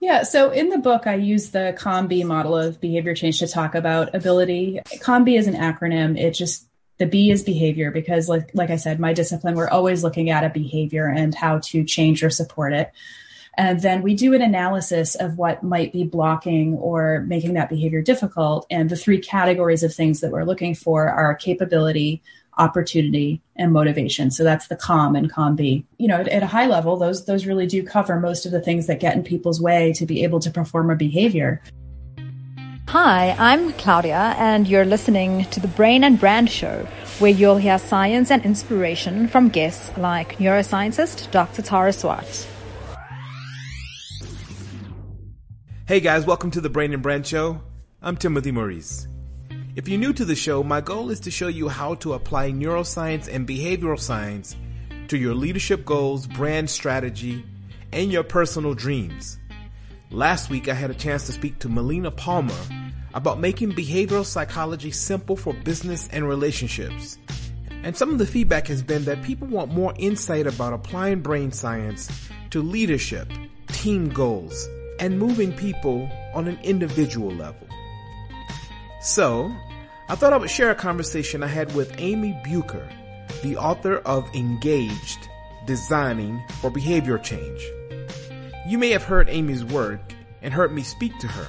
Yeah, so in the book, I use the COM-B model of behavior change to talk about ability. COM-B is an acronym. It just the B is behavior because, like, like I said, my discipline, we're always looking at a behavior and how to change or support it. And then we do an analysis of what might be blocking or making that behavior difficult. And the three categories of things that we're looking for are capability, opportunity, and motivation. So that's the COM and COM-B. You know, at, at, a high level, those those really do cover most of the things that get in people's way to be able to perform a behavior. Hi, I'm Claudia, and you're listening to the Brain and Brand Show, where you'll hear science and inspiration from guests like neuroscientist Dr. Tara Swart. Hey guys, welcome to the Brain and Brand Show. I'm Timothy Maurice. If you're new to the show, my goal is to show you how to apply neuroscience and behavioral science to your leadership goals, brand strategy, and your personal dreams. Last week, I had a chance to speak to Melina Palmer about making behavioral psychology simple for business and relationships. And some of the feedback has been that people want more insight about applying brain science to leadership, team goals, and moving people on an individual level. So, I thought I would share a conversation I had with Amy Bucher, the author of Engaged Designing for Behavior Change. You may have heard Amy's work and heard me speak to her,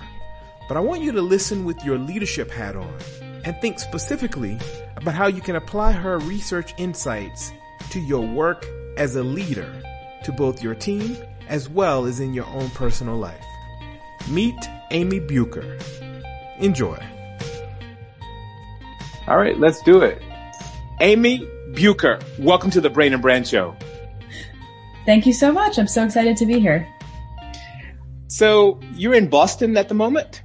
but I want you to listen with your leadership hat on and think specifically about how you can apply her research insights to your work as a leader to both your team as well as in your own personal life. Meet Amy Bucher. Enjoy. All right, let's do it. Amy Bucher, welcome to the Brain and Brand Show. Thank you so much. I'm so excited to be here. So, you're in Boston at the moment?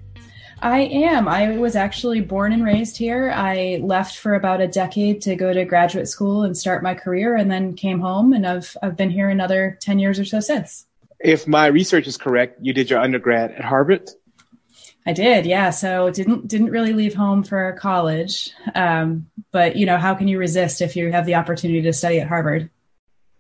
I am. I was actually born and raised here. I left for about a decade to go to graduate school and start my career and then came home and I've I've been here another 10 years or so since if my research is correct, you did your undergrad at Harvard. I did, yeah. So didn't didn't really leave home for college, um, but you know, how can you resist if you have the opportunity to study at Harvard?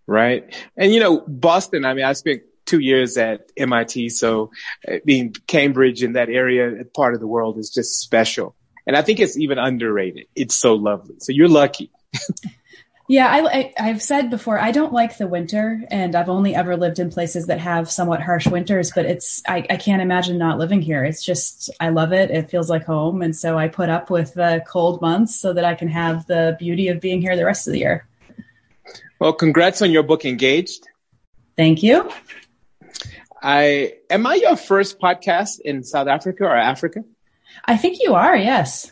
Right, and you know, Boston. I mean, I spent two years at MIT, so uh, being Cambridge in that area, part of the world, is just special. And I think it's even underrated. It's so lovely. So you're lucky. Yeah, I, I, have said before, I don't like the winter, and I've only ever lived in places that have somewhat harsh winters. But it's I, I can't imagine not living here. It's just I love it. It feels like home, and so I put up with the cold months so that I can have the beauty of being here the rest of the year. Well, congrats on your book, Engaged. Thank you. I am I your first podcast in South Africa or Africa? I think you are. Yes.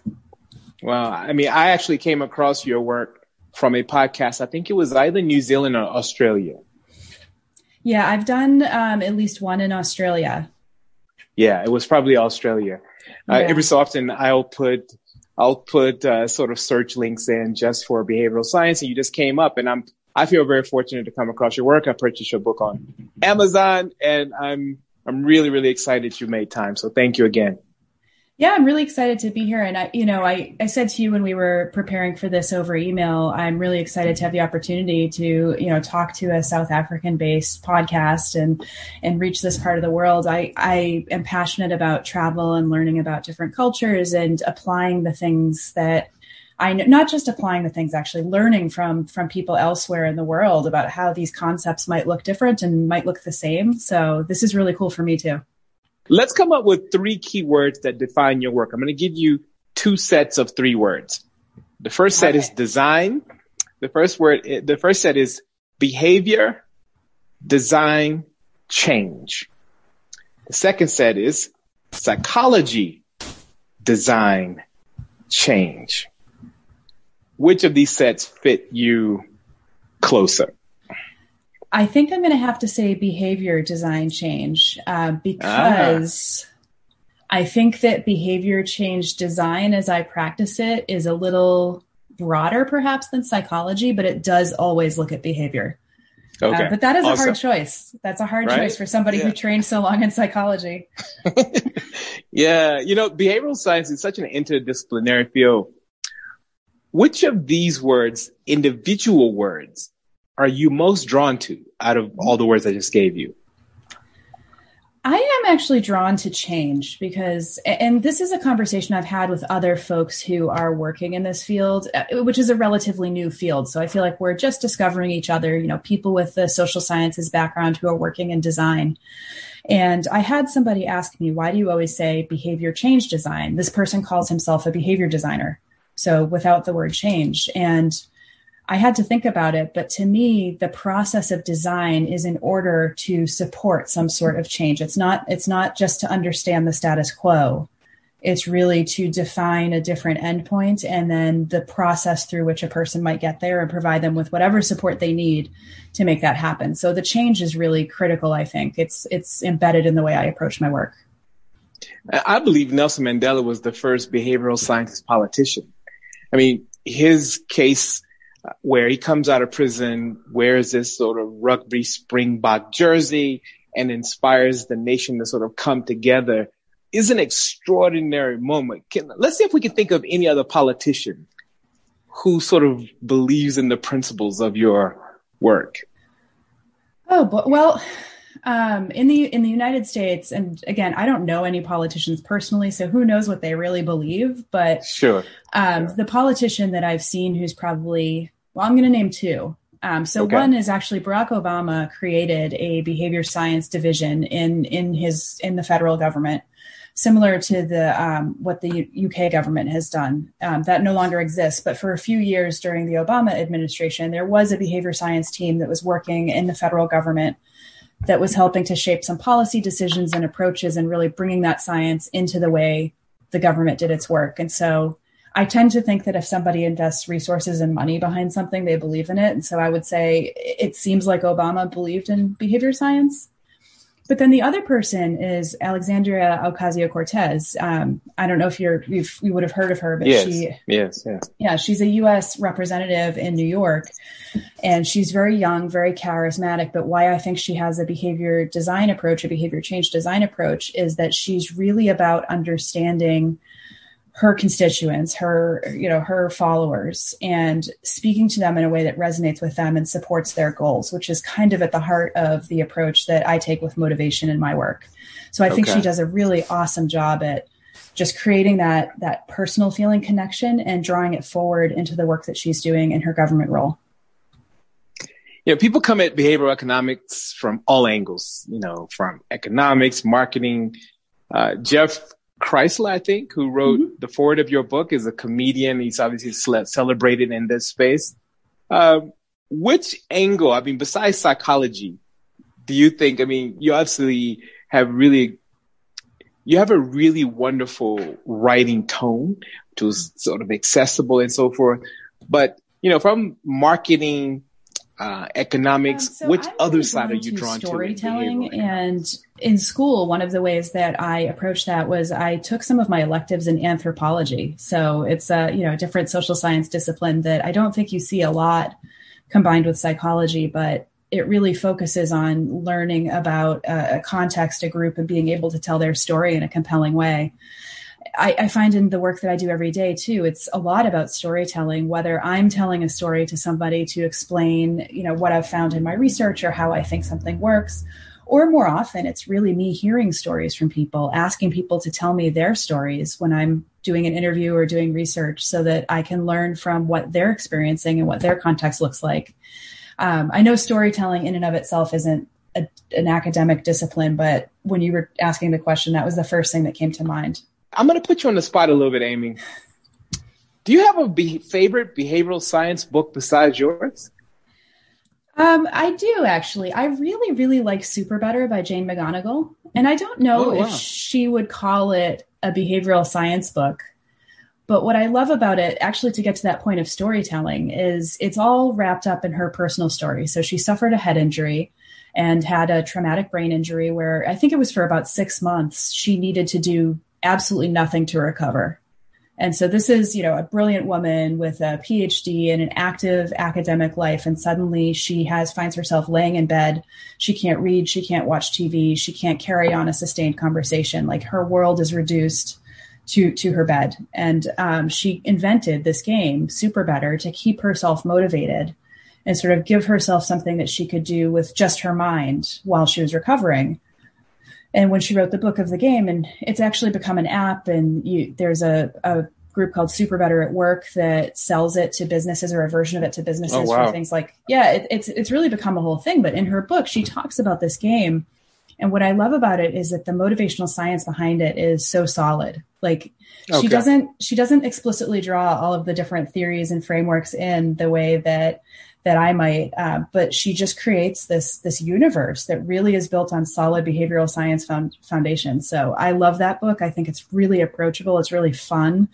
Well, I mean, I actually came across your work from a podcast. I think it was either New Zealand or Australia. Yeah, I've done um, at least one in Australia. Yeah, it was probably Australia. Uh, yeah. Uh, every so often, I'll put I'll put uh, sort of search links in just for behavioral science, and you just came up, and I'm I feel very fortunate to come across your work. I purchased your book on Amazon, and I'm I'm really really excited you made time. So thank you again. Yeah, I'm really excited to be here. And I, you know, I, I said to you when we were preparing for this over email, I'm really excited to have the opportunity to, you know, talk to a South African based podcast and, and reach this part of the world. I, I am passionate about travel and learning about different cultures and applying the things that I know, not just applying the things, actually learning from, from people elsewhere in the world about how these concepts might look different and might look the same. So this is really cool for me too. Let's come up with three keywords that define your work. I'm going to give you two sets of three words. The first set okay. is design. The first word, the first set is behavior, design, change. The second set is psychology, design, change. Which of these sets fit you closer? I think I'm going to have to say behavior design change uh, because ah. I think that behavior change design, as I practice it, is a little broader perhaps than psychology, but it does always look at behavior. Uh, okay. Uh, but that is awesome. a hard choice. That's a hard right? choice for somebody yeah. who trained so long in psychology. yeah. You know, behavioral science is such an interdisciplinary field. Which of these words, individual words, are you most drawn to out of all the words I just gave you? I I'm actually drawn to change because, and this is a conversation I've had with other folks who are working in this field, uh, which is a relatively new field. So I feel like we're just discovering each other, you know, people with the social sciences background who are working in design. And I had somebody ask me, why do you always say behavior change design? This person calls himself a behavior designer. So without the word change. And I had to think about it, but to me, the process of design is in order to support some sort of change. It's not, it's not just to understand the status quo. It's really to define a different endpoint and then the process through which a person might get there and provide them with whatever support they need to make that happen. So the change is really critical, I think. It's it's embedded in the way I approach my work. I believe Nelson Mandela was the first behavioral scientist politician. I mean, his case where he comes out of prison, wears this sort of rugby springbok jersey and inspires the nation to sort of come together is an extraordinary moment. Can, let's see if we can think of any other politician who sort of believes in the principles of your work. Oh, but, well, um, in the in the United States, and again, I don't know any politicians personally, so who knows what they really believe. But sure, um, sure. the politician that I've seen who's probably well, I'm going to name two. Um, so okay. one is actually Barack Obama created a behavior science division in in his in the federal government, similar to the um, what the U- UK government has done. Um, that no longer exists, but for a few years during the Obama administration, there was a behavior science team that was working in the federal government that was helping to shape some policy decisions and approaches and really bringing that science into the way the government did its work. And so I tend to think that if somebody invests resources and money behind something, they believe in it. And so I would say it seems like Obama believed in behavior science. But then the other person is Alexandria Ocasio Cortez. Um, I don't know if you're you've, you would have heard of her, but yes, she yes, yes, yeah, she's a U.S. representative in New York, and she's very young, very charismatic. But why I think she has a behavior design approach, a behavior change design approach, is that she's really about understanding her constituents, her, you know, her followers and speaking to them in a way that resonates with them and supports their goals, which is kind of at the heart of the approach that I take with motivation in my work. So I think she does a really awesome job at just creating that that personal feeling connection and drawing it forward into the work that she's doing in her government role. You know, people come at behavioral economics from all angles, you know, from economics, marketing. Uh, Jeff Kreisler, I think, who wrote mm-hmm. the foreword of your book, is a comedian. He's obviously celebrated in this space. Um, which angle, I mean, besides psychology, do you think, I mean, you obviously have really, you have a really wonderful writing tone, which was sort of accessible and so forth. But, you know, from marketing uh, economics. Um, so Which I'm other side are you drawn storytelling to? Storytelling and in school, one of the ways that I approached that was I took some of my electives in anthropology. So it's a you know different social science discipline that I don't think you see a lot combined with psychology, but it really focuses on learning about a, context, a group, and being able to tell their story in a compelling way. I, I, find in the work that I do every day too, it's a lot about storytelling, whether I'm telling a story to somebody to explain, you know, what I've found in my research or how I think something works. Or more often, it's really me hearing stories from people, asking people to tell me their stories when I'm doing an interview or doing research so that I can learn from what they're experiencing and what their context looks like. Um, I know storytelling in and of itself isn't a, an academic discipline, but when you were asking the question, that was the first thing that came to mind. I'm going to put you on the spot a little bit, Amy. Do you have a be- favorite behavioral science book besides yours? Um, I do actually. I really, really like SuperBetter by Jane McGonigal. And I don't know oh, wow. if she would call it a behavioral science book. But what I love about it, actually, to get to that point of storytelling, is it's all wrapped up in her personal story. So she suffered a head injury and had a traumatic brain injury where I think it was for about six months. She needed to do absolutely nothing to recover. And so this is, you know, a brilliant woman with a PhD and an active academic life. And suddenly she has, finds herself laying in bed. She can't read. She can't watch TV. She can't carry on a sustained conversation. Like her world is reduced to, to her bed. And, um, she invented this game, SuperBetter, to keep herself motivated and sort of give herself something that she could do with just her mind while she was recovering and when she wrote the book of the game and it's actually become an app and you, there's a, a group called SuperBetter at work that sells it to businesses or a version of it to businesses oh, wow. for things like yeah it, it's it's really become a whole thing but in her book she talks about this game and what i love about it is that the motivational science behind it is so solid like okay. she doesn't she doesn't explicitly draw all of the different theories and frameworks in the way that that I might, uh, but she just creates this this universe that really is built on solid behavioral science found, foundation. So I love that book. I think it's really approachable. It's really fun,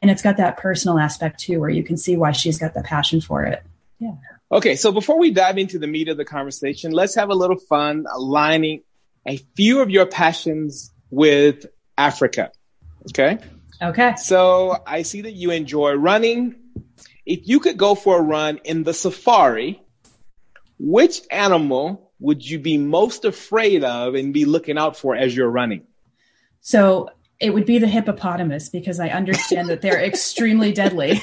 and it's got that personal aspect too, where you can see why she's got the passion for it. Yeah. Okay, so before we dive into the meat of the conversation, let's have a little fun aligning a few of your passions with Africa. Okay. Okay. So I see that you enjoy running, if you could go for a run in the safari, which animal would you be most afraid of and be looking out for as you're running? So it would be the hippopotamus because I understand that they're extremely deadly.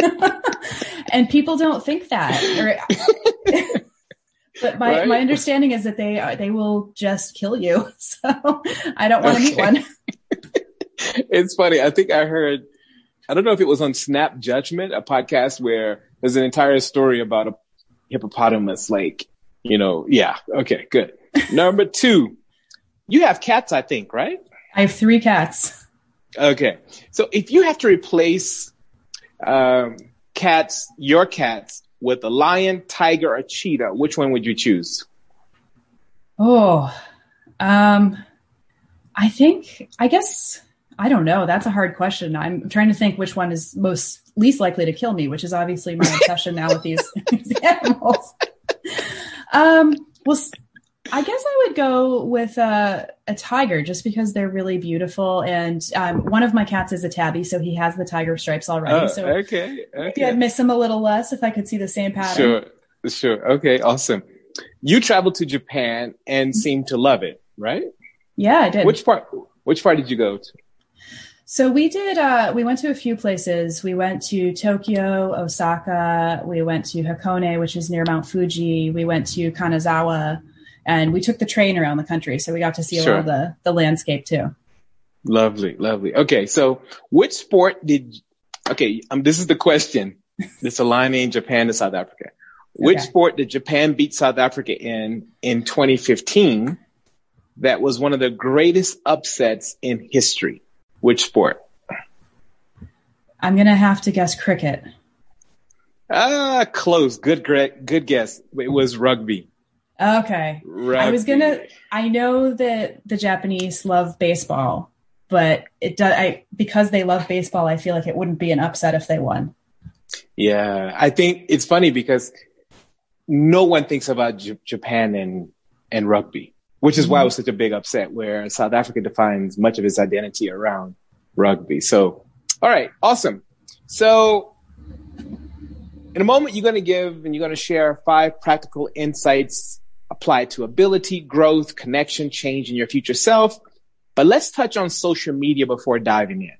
and people don't think that. but my, right? my understanding is that they are, they will just kill you. So I don't want to okay. meet one. it's funny. I think I heard I don't know if it was on Snap Judgment, a podcast where there's an entire story about a hippopotamus. Like, you know, yeah. Okay, good. Number two, you have cats, I think, right? I have three cats. Okay. So if you have to replace, um, cats, your cats with a lion, tiger, or cheetah, which one would you choose? Oh, um, I think, I guess I don't know. That's a hard question. I'm trying to think which one is most least likely to kill me, which is obviously my obsession now with these, these animals. Um, well, I guess I would go with uh, a tiger just because they're really beautiful. And um, one of my cats is a tabby, so he has the tiger stripes already. Oh, so okay, okay. I'd miss him a little less if I could see the same pattern. Sure, sure. Okay, awesome. You traveled to Japan and seemed to love it, right? Yeah, I did. Which part? Which part did you go to? So we did, uh, we went to a few places. We went to Tokyo, Osaka. We went to Hakone, which is near Mount Fuji. We went to Kanazawa and we took the train around the country. So we got to see sure. a lot of the, the landscape too. Lovely, lovely. Okay. So which sport did, okay. Um, this is the question. This aligning Japan to South Africa. Which okay. sport did Japan beat South Africa in, in 2015? That was one of the greatest upsets in history. Which sport? I'm gonna have to guess cricket. Ah, close. Good, good guess. It was rugby. Okay. Rugby. I was gonna. I know that the Japanese love baseball, but it does. I because they love baseball, I feel like it wouldn't be an upset if they won. Yeah, I think it's funny because no one thinks about J- Japan and and rugby which is why it was mm-hmm. such a big upset where South Africa defines much of its identity around rugby. So, all right, awesome. So in a moment, you're going to give and you're going to share five practical insights applied to ability, growth, connection, change in your future self. But let's touch on social media before diving in.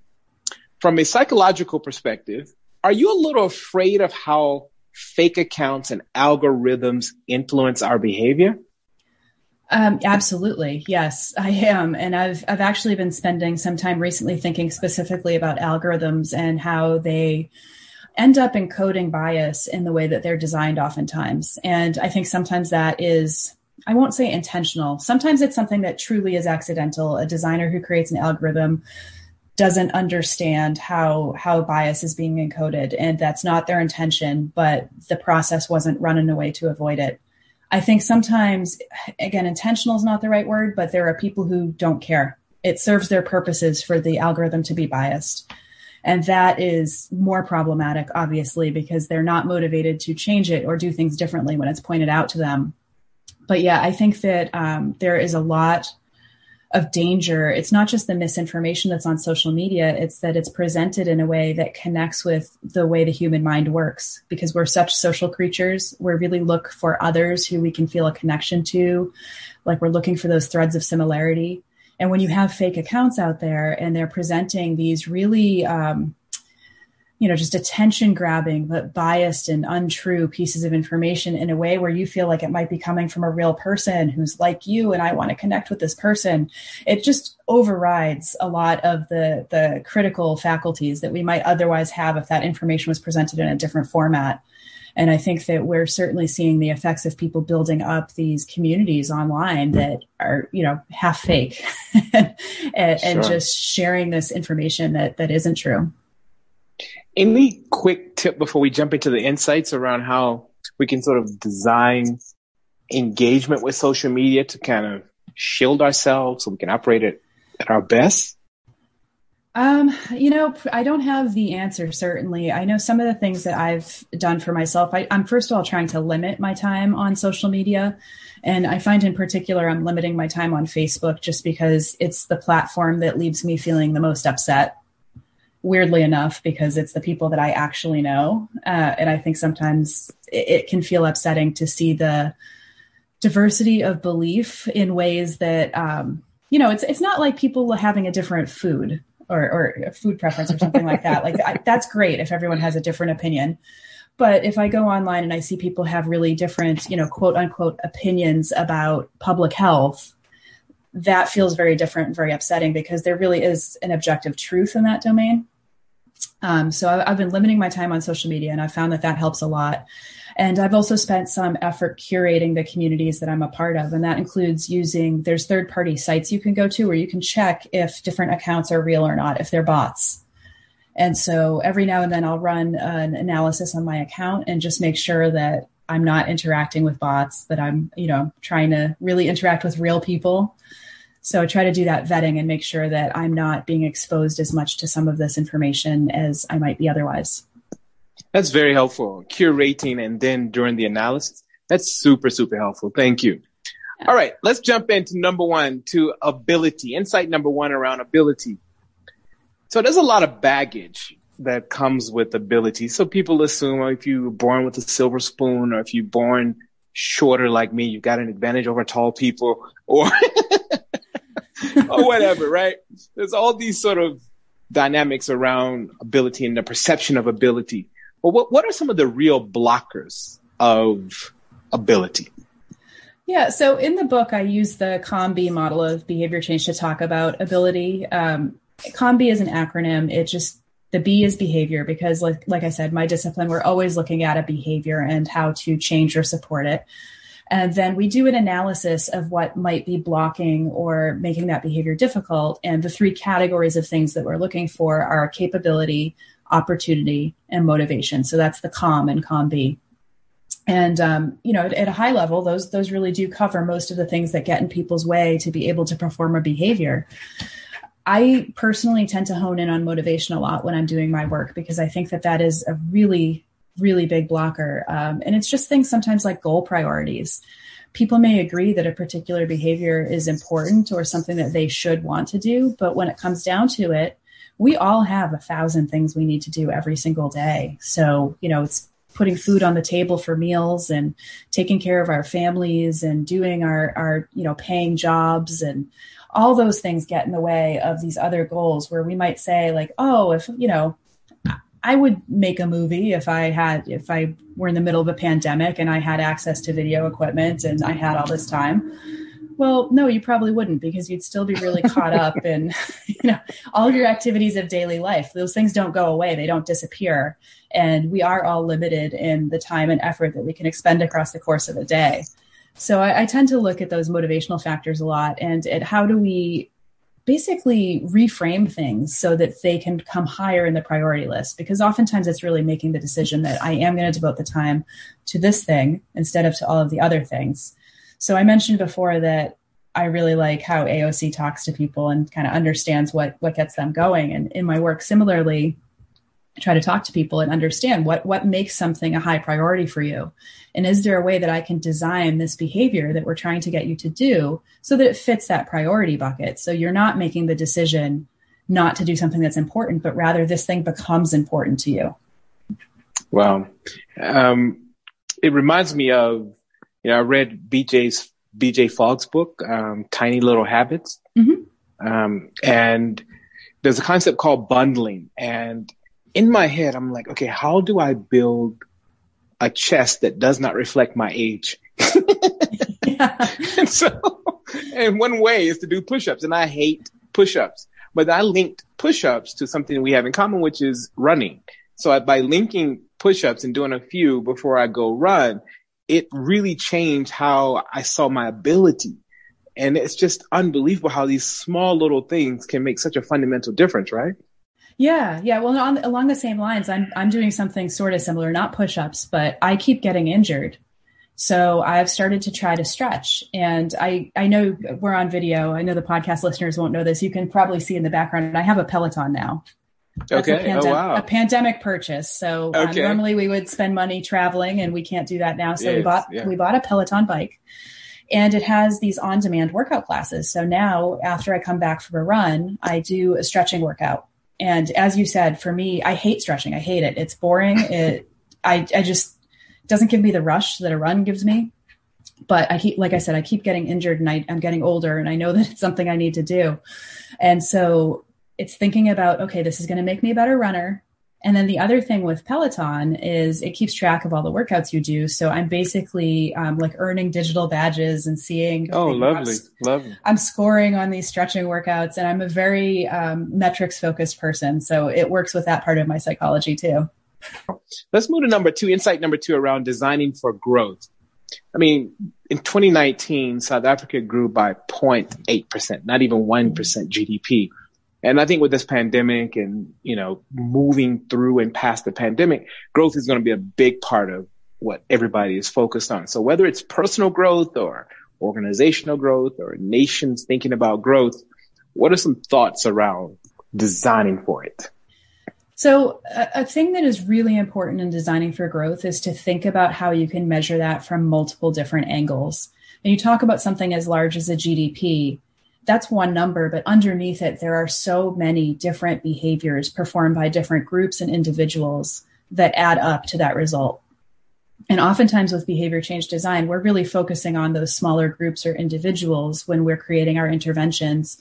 From a psychological perspective, are you a little afraid of how fake accounts and algorithms influence our behavior? Um, absolutely. Yes, I am. And I've, I've actually been spending some time recently thinking specifically about algorithms and how they end up encoding bias in the way that they're designed oftentimes. And I think sometimes that is, I won't say intentional. Sometimes it's something that truly is accidental. A designer who creates an algorithm doesn't understand how how bias is being encoded and that's not their intention but the process wasn't run in a way to avoid it I think sometimes, again, intentional is not the right word, but there are people who don't care. It serves their purposes for the algorithm to be biased. And that is more problematic, obviously, because they're not motivated to change it or do things differently when it's pointed out to them. But yeah, I think that um, there is a lot of danger. It's not just the misinformation that's on social media, it's that it's presented in a way that connects with the way the human mind works because we're such social creatures. We really look for others who we can feel a connection to, like we're looking for those threads of similarity. And when you have fake accounts out there and they're presenting these really, um, you know, just attention grabbing, but biased and untrue pieces of information in a way where you feel like it might be coming from a real person who's like you and I want to connect with this person. It just overrides a lot of the, the critical faculties that we might otherwise have if that information was presented in a different format. And I think that we're certainly seeing the effects of people building up these communities online mm-hmm. that are, you know, half fake and, and sure. just sharing this information that, that isn't true. Any quick tip before we jump into the insights around how we can sort of design engagement with social media to kind of shield ourselves so we can operate it at our best? Um, you know, I don't have the answer, certainly. I know some of the things that I've done for myself. I, am first of all trying to limit my time on social media. And I find in particular, I'm limiting my time on Facebook just because it's the platform that leaves me feeling the most upset weirdly enough, because it's the people that I actually know. Uh, and I think sometimes it, it, can feel upsetting to see the diversity of belief in ways that, um, you know, it's, it's not like people having a different food or, or food preference or something like that. Like I, that's great if everyone has a different opinion. But if I go online and I see people have really different, you know, quote unquote opinions about public health, that feels very different and very upsetting because there really is an objective truth in that domain. Um, so I, I've been limiting my time on social media and I found that that helps a lot. And I've also spent some effort curating the communities that I'm a part of. And that includes using, there's third party sites you can go to where you can check if different accounts are real or not, if they're bots. And so every now and then I'll run an analysis on my account and just make sure that I'm not interacting with bots, that I'm, you know, trying to really interact with real people. So I try to do that vetting and make sure that I'm not being exposed as much to some of this information as I might be otherwise. That's very helpful. Curating and then during the analysis. That's super, super helpful. Thank you. Yeah. All right. Let's jump into number one to ability. Insight number one around ability. So there's a lot of baggage that comes with ability. So people assume if you were born with a silver spoon or if you're born shorter like me, you've got an advantage over tall people or, or whatever, right? There's all these sort of dynamics around ability and the perception of ability. But what, what are some of the real blockers of ability? Yeah, so in the book, I use the COM-B model of behavior change to talk about ability. Um, COM-B is an acronym. It just the B is behavior because, like, like I said, my discipline, we're always looking at a behavior and how to change or support it. And then we do an analysis of what might be blocking or making that behavior difficult. And the three categories of things that we're looking for are capability, opportunity, and motivation. So that's the COM and COM-B. And um, you know, at, at, a high level, those those really do cover most of the things that get in people's way to be able to perform a behavior. I personally tend to hone in on motivation a lot when I'm doing my work because I think that that is a really, really big blocker. Um, and it's just things sometimes like goal priorities. People may agree that a particular behavior is important or something that they should want to do, but when it comes down to it, we all have a thousand things we need to do every single day. So, you know, it's putting food on the table for meals and taking care of our families and doing our, our, you know, paying jobs and all those things get in the way of these other goals where we might say like, oh, if, you know, I would make a movie if I had, if I were in the middle of a pandemic and I had access to video equipment and I had all this time. Well, no, you probably wouldn't because you'd still be really caught up in, you know, all your activities of daily life. Those things don't go away. They don't disappear. And we are all limited in the time and effort that we can expend across the course of a day. So I, I tend to look at those motivational factors a lot and at how do we basically reframe things so that they can come higher in the priority list because oftentimes it's really making the decision that I am going to devote the time to this thing instead of to all of the other things. So I mentioned before that I really like how AOC talks to people and kind of understands what what gets them going and in my work similarly try to talk to people and understand what what makes something a high priority for you. And is there a way that i can design this behavior that we're trying to get you to do so that it fits that priority bucket? So you're not making the decision not to do something that's important but rather this thing becomes important to you. Wow. Um, it reminds me of you know i read bj's bj fogg's book um, tiny little habits. Mm-hmm. um, and there's a concept called bundling. And in my head, I'm like, okay, how do I build a chest that does not reflect my age? yeah. and so, and one way is to do push-ups and I hate push-ups, but I linked push-ups to something we have in common, which is running. So by linking push-ups and doing a few before I go run, it really changed how I saw my ability. And it's just unbelievable how these small little things can make such a fundamental difference, right? Yeah, yeah. Well, on, along the same lines, I'm I'm doing something sort of similar, not push-ups, but I keep getting injured. So I've started to try to stretch, and I I know we're on video. I know the podcast listeners won't know this. You can probably see in the background. I have a Peloton now. That's okay. A, pandem- oh, wow. a pandemic purchase. So um, okay. um, normally we would spend money traveling, and we can't do that now. So yes, we bought yeah. we bought a Peloton bike, and it has these on-demand workout classes. So now after I come back from a run, I do a stretching workout and as you said, for me, I hate stretching. I hate it. It's boring. It, I, I just doesn't give me the rush that a run gives me. But I keep, like I said, I keep getting injured and I, I'm getting older and I know that it's something I need to do. And so it's thinking about, okay, this is going to make me a better runner. And then the other thing with Peloton is it keeps track of all the workouts you do. So I'm basically um, like earning digital badges and seeing. Oh, lovely, I'm, lovely. I'm scoring on these stretching workouts, and I'm a very um, metrics focused person. So it works with that part of my psychology too. Let's move to number two. Insight number two around designing for growth. I mean, in 2019, South Africa grew by 0.8 percent, not even one percent GDP. And I think with this pandemic and, you know, moving through and past the pandemic, growth is going to be a big part of what everybody is focused on. So whether it's personal growth or organizational growth or nations thinking about growth, what are some thoughts around designing for it? So a, thing that is really important in designing for growth is to think about how you can measure that from multiple different angles. And you talk about something as large as a GDP that's one number, but underneath it, there are so many different behaviors performed by different groups and individuals that add up to that result. And oftentimes with behavior change design, we're really focusing on those smaller groups or individuals when we're creating our interventions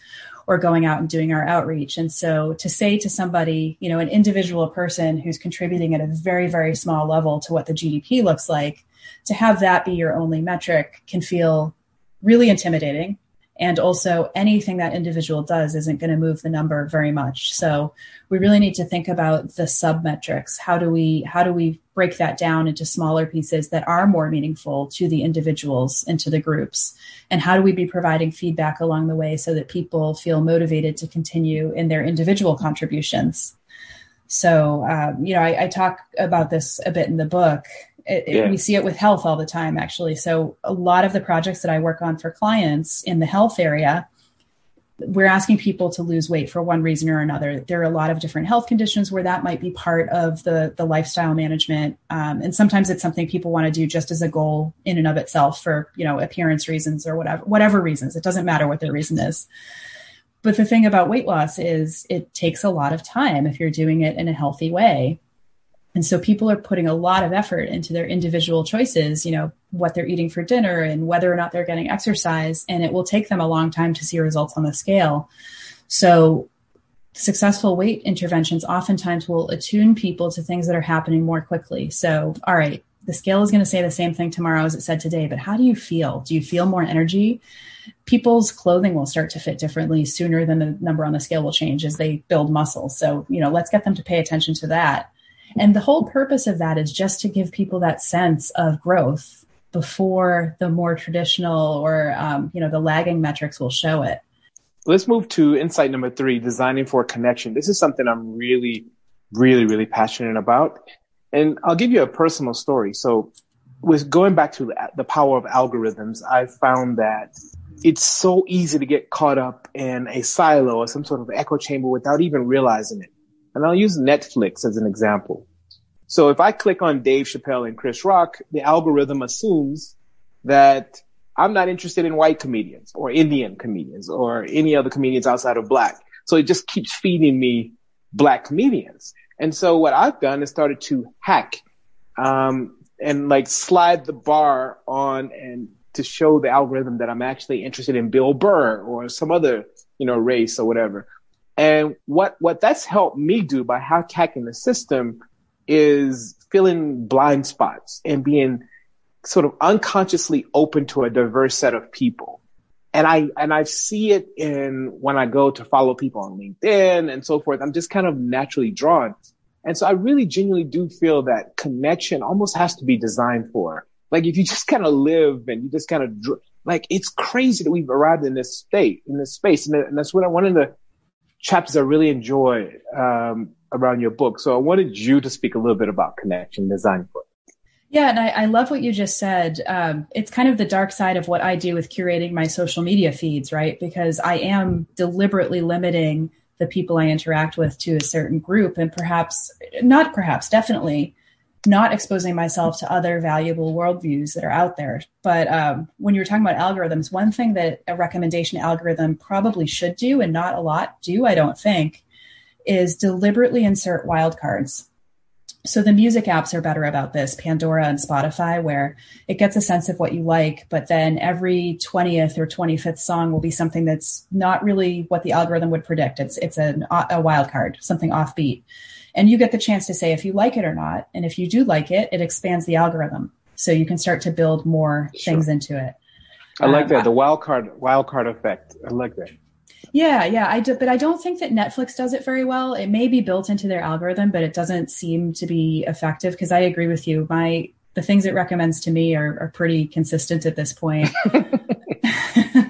or going out and doing our outreach. And so to say to somebody, you know, an individual person who's contributing at a very, very small level to what the GDP looks like, to have that be your only metric can feel really intimidating and also anything that individual does isn't going to move the number very much. So we really need to think about the sub metrics. How do we, how do we break that down into smaller pieces that are more meaningful to the individuals and to the groups? And how do we be providing feedback along the way so that people feel motivated to continue in their individual contributions? So, um, you know, I, I talk about this a bit in the book. It, yeah. it, we see it with health all the time, actually. So a lot of the projects that I work on for clients in the health area, we're asking people to lose weight for one reason or another. There are a lot of different health conditions where that might be part of the the lifestyle management, um, and sometimes it's something people want to do just as a goal in and of itself for you know appearance reasons or whatever whatever reasons. It doesn't matter what their reason is. But the thing about weight loss is it takes a lot of time if you're doing it in a healthy way. And so people are putting a lot of effort into their individual choices, you know, what they're eating for dinner and whether or not they're getting exercise. And it will take them a long time to see results on the scale. So successful weight interventions oftentimes will attune people to things that are happening more quickly. So, all right, the scale is going to say the same thing tomorrow as it said today, but how do you feel? Do you feel more energy? People's clothing will start to fit differently sooner than the number on the scale will change as they build muscle. So, you know, let's get them to pay attention to that. And the whole purpose of that is just to give people that sense of growth before the more traditional or, um, you know, the lagging metrics will show it. Let's move to insight number three, designing for connection. This is something I'm really, really, really passionate about. And I'll give you a personal story. So with going back to the power of algorithms, I found that it's so easy to get caught up in a silo or some sort of echo chamber without even realizing it. And I'll use Netflix as an example. So if I click on Dave Chappelle and Chris Rock, the algorithm assumes that I'm not interested in white comedians or Indian comedians or any other comedians outside of black. So it just keeps feeding me black comedians. And so what I've done is started to hack, um, and like slide the bar on and to show the algorithm that I'm actually interested in Bill Burr or some other, you know, race or whatever. And what, what that's helped me do by hacking the system is filling blind spots and being sort of unconsciously open to a diverse set of people. And I, and I see it in when I go to follow people on LinkedIn and so forth. I'm just kind of naturally drawn. And so I really genuinely do feel that connection almost has to be designed for. Like if you just kind of live and you just kind of, like it's crazy that we've arrived in this state, in this space. And, that's what I, of the chapters I really enjoy, um, around your book. So I wanted you to speak a little bit about connection design for it. Yeah, and I, I, love what you just said. Um, it's kind of the dark side of what I do with curating my social media feeds, right? Because I am deliberately limiting the people I interact with to a certain group and perhaps, not perhaps, definitely not exposing myself to other valuable worldviews that are out there. But um, when you were talking about algorithms, one thing that a recommendation algorithm probably should do, and not a lot do, I don't think, is deliberately insert wildcards. So the music apps are better about this, Pandora and Spotify, where it gets a sense of what you like, but then every 20th or 25th song will be something that's not really what the algorithm would predict. It's, it's an, a wild card, something offbeat. And you get the chance to say if you like it or not. And if you do like it, it expands the algorithm. So you can start to build more sure. things into it. I like um, that. The wild card, wild card effect. I like that. Yeah, yeah, I do, but I don't think that Netflix does it very well. It may be built into their algorithm, but it doesn't seem to be effective because I agree with you. My the things it recommends to me are, are pretty consistent at this point.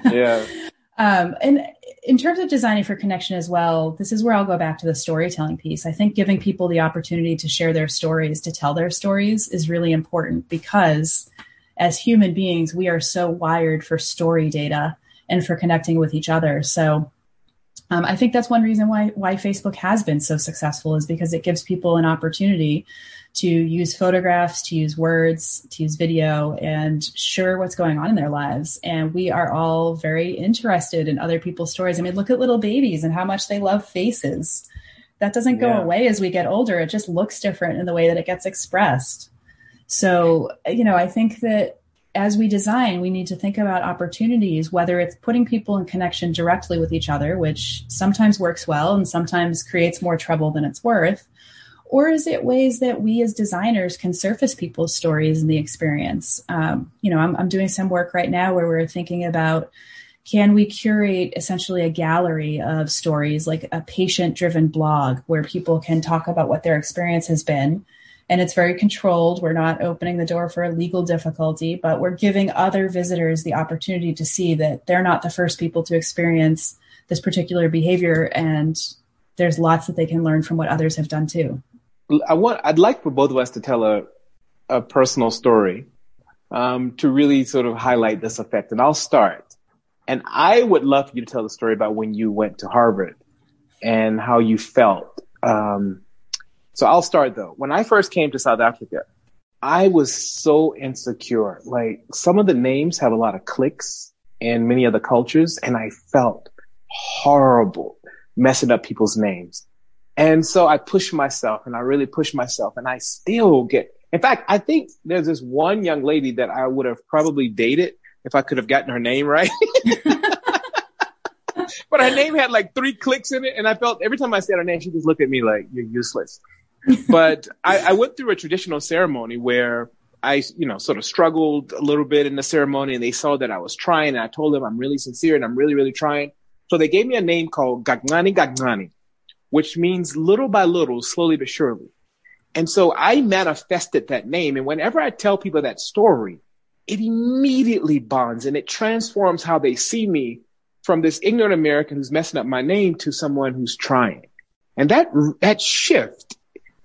yeah. Um, and in terms of designing for connection as well, this is where I'll go back to the storytelling piece. I think giving people the opportunity to share their stories, to tell their stories is really important because as human beings, we are so wired for story data and for connecting with each other. So um, I think that's one reason why why Facebook has been so successful is because it gives people an opportunity to use photographs, to use words, to use video, and share what's going on in their lives. And we are all very interested in other people's stories. I mean, look at little babies and how much they love faces. That doesn't go yeah. away as we get older. It just looks different in the way that it gets expressed. So, you know, I think that as we design, we need to think about opportunities, whether it's putting people in connection directly with each other, which sometimes works well and sometimes creates more trouble than it's worth, or is it ways that we as designers can surface people's stories and the experience? Um, you know, I'm, I'm doing some work right now where we're thinking about can we curate essentially a gallery of stories, like a patient driven blog where people can talk about what their experience has been and it's very controlled. We're not opening the door for a legal difficulty, but we're giving other visitors the opportunity to see that they're not the first people to experience this particular behavior and there's lots that they can learn from what others have done too. I want I'd like for both of us to tell a a personal story um, to really sort of highlight this effect. And I'll start. And I would love for you to tell the story about when you went to Harvard and how you felt um, so I'll start though. When I first came to South Africa, I was so insecure. Like some of the names have a lot of clicks in many other cultures and I felt horrible messing up people's names. And so I pushed myself and I really pushed myself and I still get, in fact, I think there's this one young lady that I would have probably dated if I could have gotten her name right. but her name had like three clicks in it. And I felt every time I said her name, she just looked at me like, you're useless but I, I went through a traditional ceremony where I, you know, sort of struggled a little bit in the ceremony and they saw that I was trying and I told them I'm really sincere and I'm really, really trying. So they gave me a name called Gagnani Gagnani, which means little by little, slowly but surely. And so I manifested that name. And whenever I tell people that story, it immediately bonds and it transforms how they see me from this ignorant American who's messing up my name to someone who's trying. And that, that shift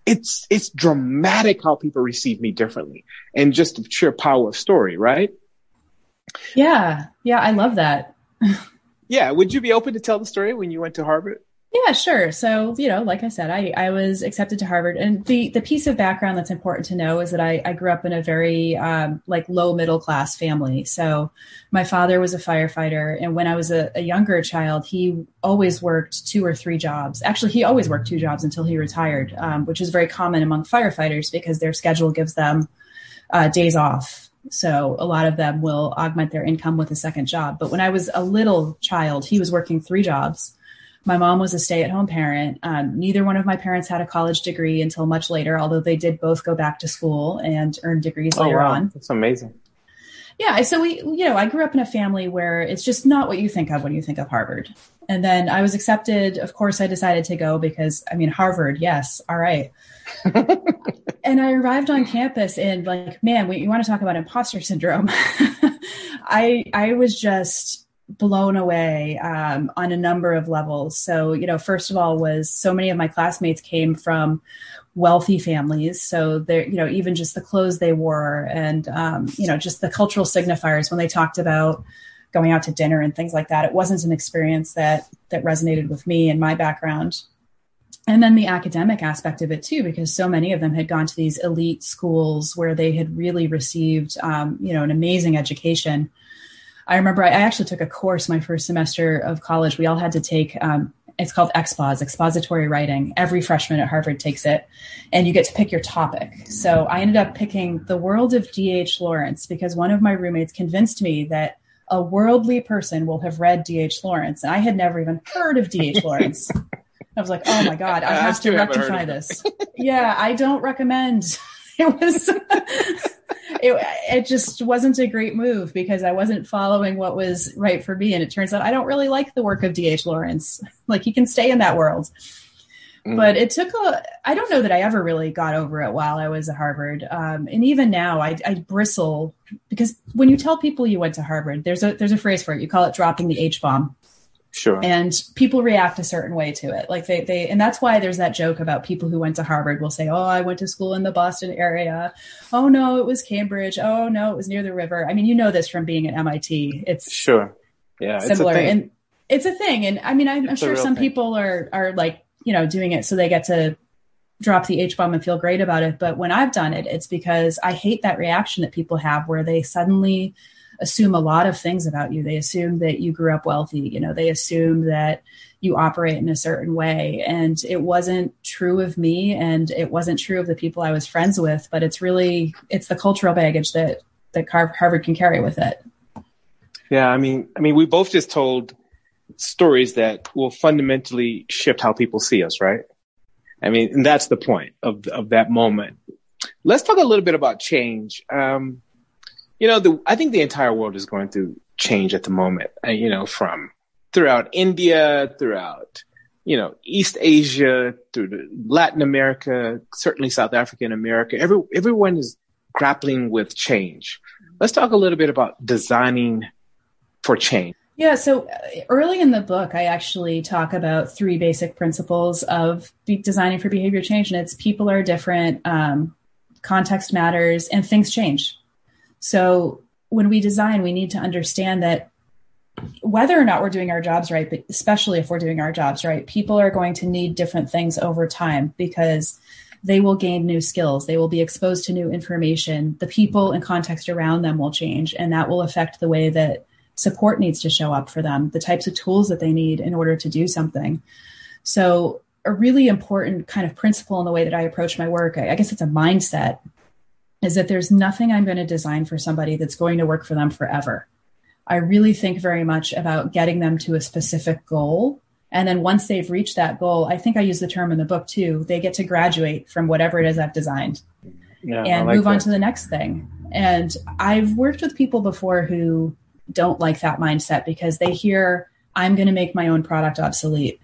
it's it's dramatic how people receive me differently and just the sheer power of story right? Yeah. Yeah i love that. Yeah. Would you be open to tell the story when you went to harvard yeah, sure. So, you know, like I said, I, I was accepted to Harvard. And the, the piece of background that's important to know is that I, I grew up in a very um, like low middle class family. So my father was a firefighter. And when I was a, a younger child, he always worked two or three jobs. Actually, he always worked two jobs until he retired, um, which is very common among firefighters because their schedule gives them uh, days off. So a lot of them will augment their income with a second job. But when I was a little child, he was working three jobs My mom was a stay at home parent. Um, neither one of my parents had a college degree until much later, although they did both go back to school and earn degrees oh, later wow. on. That's amazing. Yeah. So we, you know, I grew up in a family where it's just not what you think of when you think of Harvard. And then I was accepted. Of course, I decided to go because, I mean, Harvard, yes, all right. and I arrived on campus and like, man, we, you want to talk about imposter syndrome. I, I was just blown away um, on a number of levels. So, you know, first of all, was so many of my classmates came from wealthy families. So they're, you know, even just the clothes they wore and, um, you know, just the cultural signifiers when they talked about going out to dinner and things like that. It wasn't an experience that, that resonated with me and my background and then the academic aspect of it too, because so many of them had gone to these elite schools where they had really received, um, you know, an amazing education. I remember I actually took a course my first semester of college. We all had to take, um, it's called expos, expository writing. Every freshman at Harvard takes it, and you get to pick your topic. So I ended up picking the world of D.H. Lawrence because one of my roommates convinced me that a worldly person will have read D.H. Lawrence, and I had never even heard of D.H. Lawrence. I was like, oh my God, I, I have to rectify this. yeah, I don't recommend. It was, it, it just wasn't a great move because I wasn't following what was right for me. And it turns out I don't really like the work of D.H. Lawrence. Like he can stay in that world. Mm. But it took a, I don't know that I ever really got over it while I was at Harvard. Um, and even now I, I bristle because when you tell people you went to Harvard, there's a, there's a phrase for it. You call it dropping the H bomb Sure. And people react a certain way to it. Like they, they, and that's why there's that joke about people who went to Harvard will say, Oh, I went to school in the Boston area. Oh no, it was Cambridge. Oh no, it was near the river. I mean, you know this from being at MIT. It's sure. Yeah. Similar. It's and it's a thing. And I mean, I'm, I'm sure some thing. people are, are like, you know, doing it so they get to drop the H bomb and feel great about it. But when I've done it, it's because I hate that reaction that people have where they suddenly assume a lot of things about you. They assume that you grew up wealthy. You know, they assume that you operate in a certain way. And it wasn't true of me and it wasn't true of the people I was friends with, but it's really, it's the cultural baggage that, that Harvard can carry with it. Yeah. I mean, I mean, we both just told stories that will fundamentally shift how people see us, right? I mean, and that's the point of, of that moment. Let's talk a little bit about change. Um, you know, the, I think the entire world is going through change at the moment, uh, you know, from throughout India, throughout, you know, East Asia, through Latin America, certainly South Africa and America. Every, everyone is grappling with change. Let's talk a little bit about designing for change. Yeah, so uh, early in the book, I actually talk about three basic principles of designing for behavior change, and it's people are different, um, context matters, and things change. So when we design, we need to understand that whether or not we're doing our jobs right, but especially if we're doing our jobs right, people are going to need different things over time because they will gain new skills. They will be exposed to new information. The people and context around them will change, and that will affect the way that support needs to show up for them, the types of tools that they need in order to do something. So, a really important kind of principle in the way that I approach my work, I guess it's a mindset, is that there's nothing I'm going to design for somebody that's going to work for them forever. I really think very much about getting them to a specific goal. And then once they've reached that goal, I think I use the term in the book too, they get to graduate from whatever it is I've designed yeah, and like move that. on to the next thing. And I've worked with people before who don't like that mindset because they hear, I'm going to make my own product obsolete.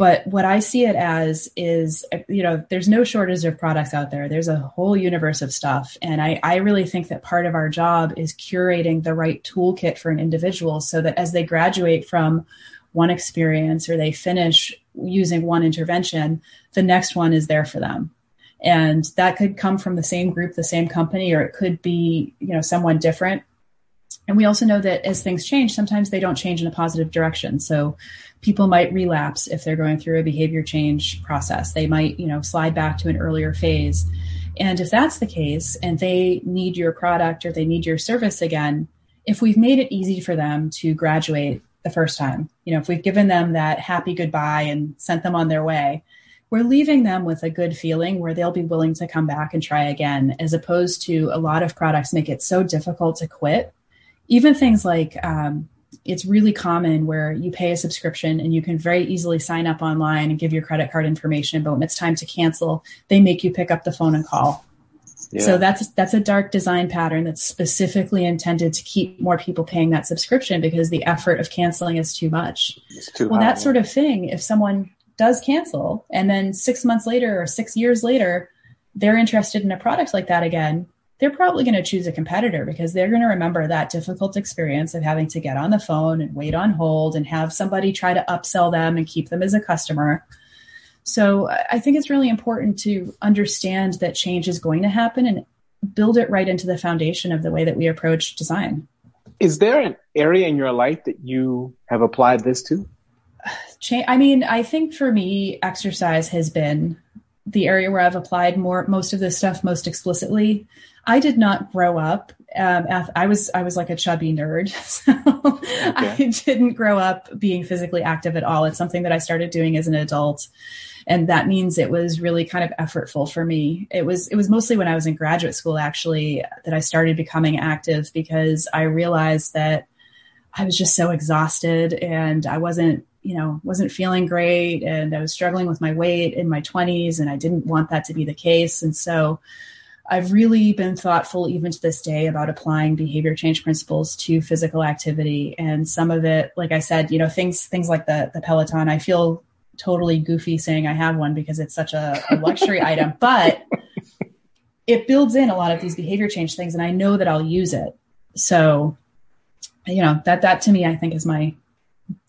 But what I see it as is, you know, there's no shortage of products out there. There's a whole universe of stuff. And I, I really think that part of our job is curating the right toolkit for an individual so that as they graduate from one experience or they finish using one intervention, the next one is there for them. And that could come from the same group, the same company, or it could be, you know, someone different. And we also know that as things change, sometimes they don't change in a positive direction. So people might relapse if they're going through a behavior change process. They might, you know, slide back to an earlier phase. And if that's the case and they need your product or they need your service again, if we've made it easy for them to graduate the first time, you know, if we've given them that happy goodbye and sent them on their way, we're leaving them with a good feeling where they'll be willing to come back and try again, as opposed to a lot of products make it so difficult to quit. Even things like um, it's really common where you pay a subscription and you can very easily sign up online and give your credit card information, but when it's time to cancel, they make you pick up the phone and call. Yeah. So that's that's a dark design pattern that's specifically intended to keep more people paying that subscription because the effort of canceling is too much. Too well, high, that sort of thing, if someone does cancel and then six months later or six years later, they're interested in a product like that again, they're probably going to choose a competitor because they're going to remember that difficult experience of having to get on the phone and wait on hold and have somebody try to upsell them and keep them as a customer. So I think it's really important to understand that change is going to happen and build it right into the foundation of the way that we approach design. Is there an area in your life that you have applied this to? I mean, I think for me, exercise has been the area where I've applied more most of this stuff most explicitly. I did not grow up. Um, I was I was like a chubby nerd, so okay. I didn't grow up being physically active at all. It's something that I started doing as an adult, and that means it was really kind of effortful for me. It was it was mostly when I was in graduate school actually that I started becoming active because I realized that I was just so exhausted and I wasn't you know wasn't feeling great and I was struggling with my weight in my 20s and I didn't want that to be the case and so I've really been thoughtful even to this day about applying behavior change principles to physical activity and some of it like I said you know things things like the the Peloton I feel totally goofy saying I have one because it's such a, a luxury item, but it builds in a lot of these behavior change things and I know that I'll use it. So, you know, that, that to me, I think is my,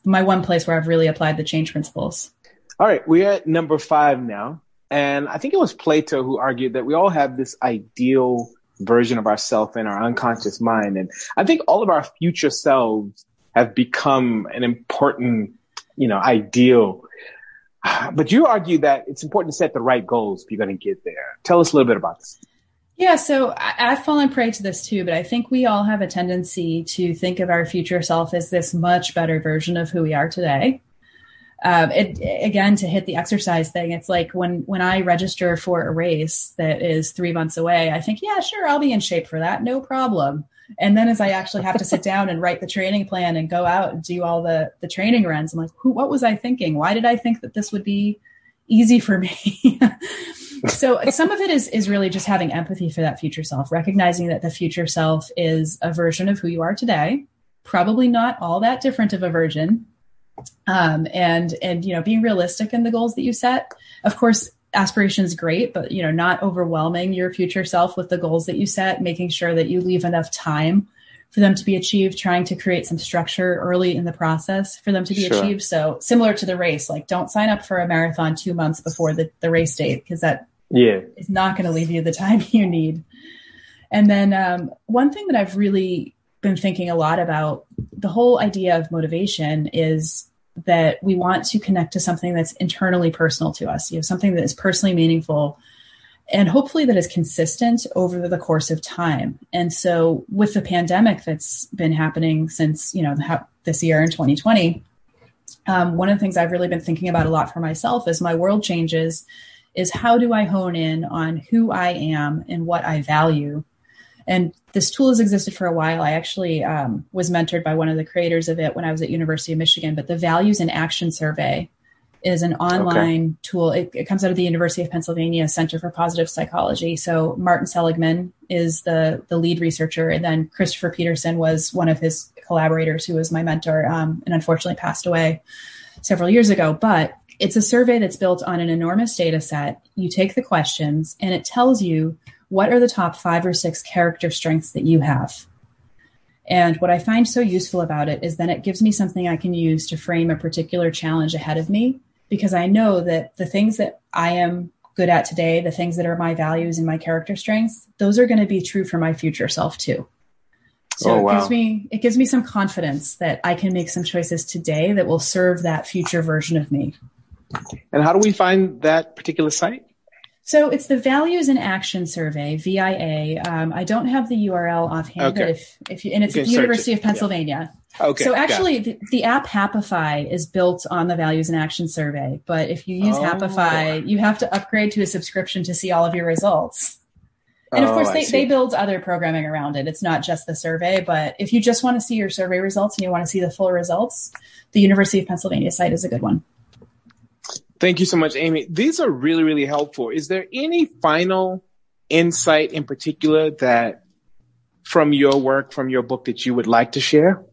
my one place where I've really applied the change principles. All right. We're at number five now. And I think it was Plato who argued that we all have this ideal version of ourself in our unconscious mind. And I think all of our future selves have become an important, you know, ideal But you argue that it's important to set the right goals if you're going to get there. Tell us a little bit about this. Yeah, so I, have fallen prey to this too, but I think we all have a tendency to think of our future self as this much better version of who we are today. Um, it, again, to hit the exercise thing, it's like when when I register for a race that is three months away, I think, yeah, sure, I'll be in shape for that, no problem. And then as I actually have to sit down and write the training plan and go out and do all the the training runs, I'm like, who what was I thinking? Why did I think that this would be easy for me? so some of it is is really just having empathy for that future self, recognizing that the future self is a version of who you are today, probably not all that different of a version. Um, and and you know, being realistic in the goals that you set. Of course, aspiration is great, but you know, not overwhelming your future self with the goals that you set, making sure that you leave enough time for them to be achieved, trying to create some structure early in the process for them to be sure. achieved. So similar to the race, like don't sign up for a marathon two months before the, the race date because that yeah. is not going to leave you the time you need. And then um, one thing that I've really been thinking a lot about the whole idea of motivation is that we want to connect to something that's internally personal to us, you know, something that is personally meaningful and hopefully that is consistent over the course of time. And so with the pandemic that's been happening since, you know, this year in 2020, um, one of the things I've really been thinking about a lot for myself as my world changes is how do I hone in on who I am and what I value and this tool has existed for a while. I actually um, was mentored by one of the creators of it when I was at University of Michigan. But the Values in Action Survey is an online okay. tool. It, it, comes out of the University of Pennsylvania Center for Positive Psychology. So Martin Seligman is the the lead researcher, and then Christopher Peterson was one of his collaborators, who was my mentor, um, and unfortunately passed away several years ago. But it's a survey that's built on an enormous data set. You take the questions, and it tells you what are the top five or six character strengths that you have? And what I find so useful about it is then it gives me something I can use to frame a particular challenge ahead of me because I know that the things that I am good at today, the things that are my values and my character strengths, those are going to be true for my future self too. So oh, wow. it gives me it gives me some confidence that I can make some choices today that will serve that future version of me. And how do we find that particular site? So it's the Values in Action Survey, VIA. Um, I don't have the URL offhand, okay. but if, if you, and it's at the University it. of Pennsylvania. Yeah. Okay. So actually, the, the, app Happify is built on the Values and Action Survey, but if you use oh. Happify, you have to upgrade to a subscription to see all of your results. And of oh, course, they, they build other programming around it. It's not just the survey, but if you just want to see your survey results and you want to see the full results, the University of Pennsylvania site is a good one. Thank you so much, Amy. These are really, really helpful. Is there any final insight in particular that from your work, from your book that you would like to share?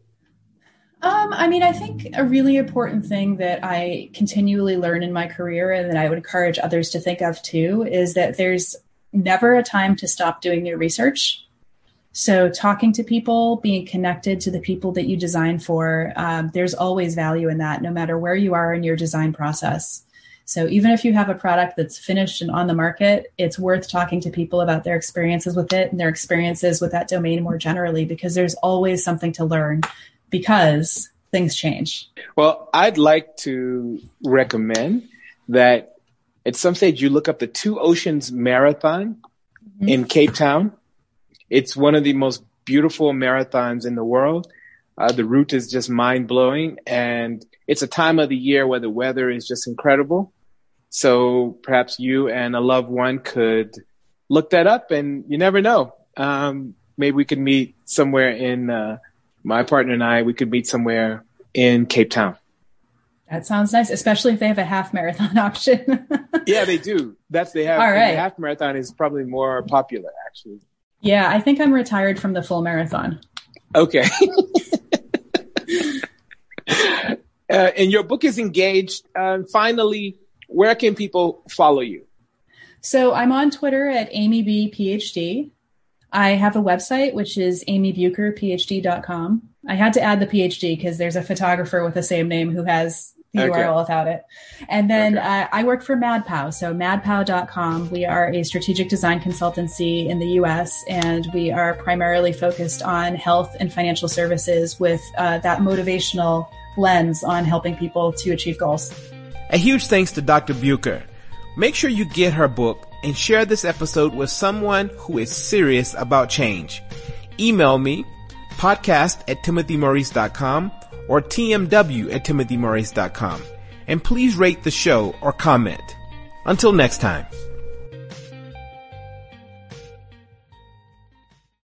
Um, I mean, I think a really important thing that I continually learn in my career and that I would encourage others to think of too is that there's never a time to stop doing your research. So, talking to people, being connected to the people that you design for, um, there's always value in that, no matter where you are in your design process. So, even if you have a product that's finished and on the market, it's worth talking to people about their experiences with it and their experiences with that domain more generally, because there's always something to learn because things change. Well, I'd like to recommend that at some stage you look up the Two Oceans Marathon mm-hmm. in Cape Town. It's one of the most beautiful marathons in the world. Uh, the route is just mind blowing and it's a time of the year where the weather is just incredible. So perhaps you and a loved one could look that up and you never know. Um, maybe we could meet somewhere in, uh, my partner and I, we could meet somewhere in Cape Town. That sounds nice, especially if they have a half marathon option. yeah, they do. That's they have. All right. The half marathon is probably more popular, actually. Yeah, I think I'm retired from the full marathon. Okay. uh, and your book is engaged. Uh, finally, where can people follow you? So I'm on Twitter at Amy B PhD. I have a website, which is amybucherphd.com. I had to add the PhD because there's a photographer with the same name who has the okay. URL without it. And then okay. uh, I work for MadPow. So madpow.com. We are a strategic design consultancy in the US, and we are primarily focused on health and financial services with uh, that motivational lens on helping people to achieve goals. A huge thanks to Dr. Bucher. Make sure you get her book and share this episode with someone who is serious about change. Email me podcast at timothymaurice.com or tmw at timothymaurice.com and please rate the show or comment. Until next time.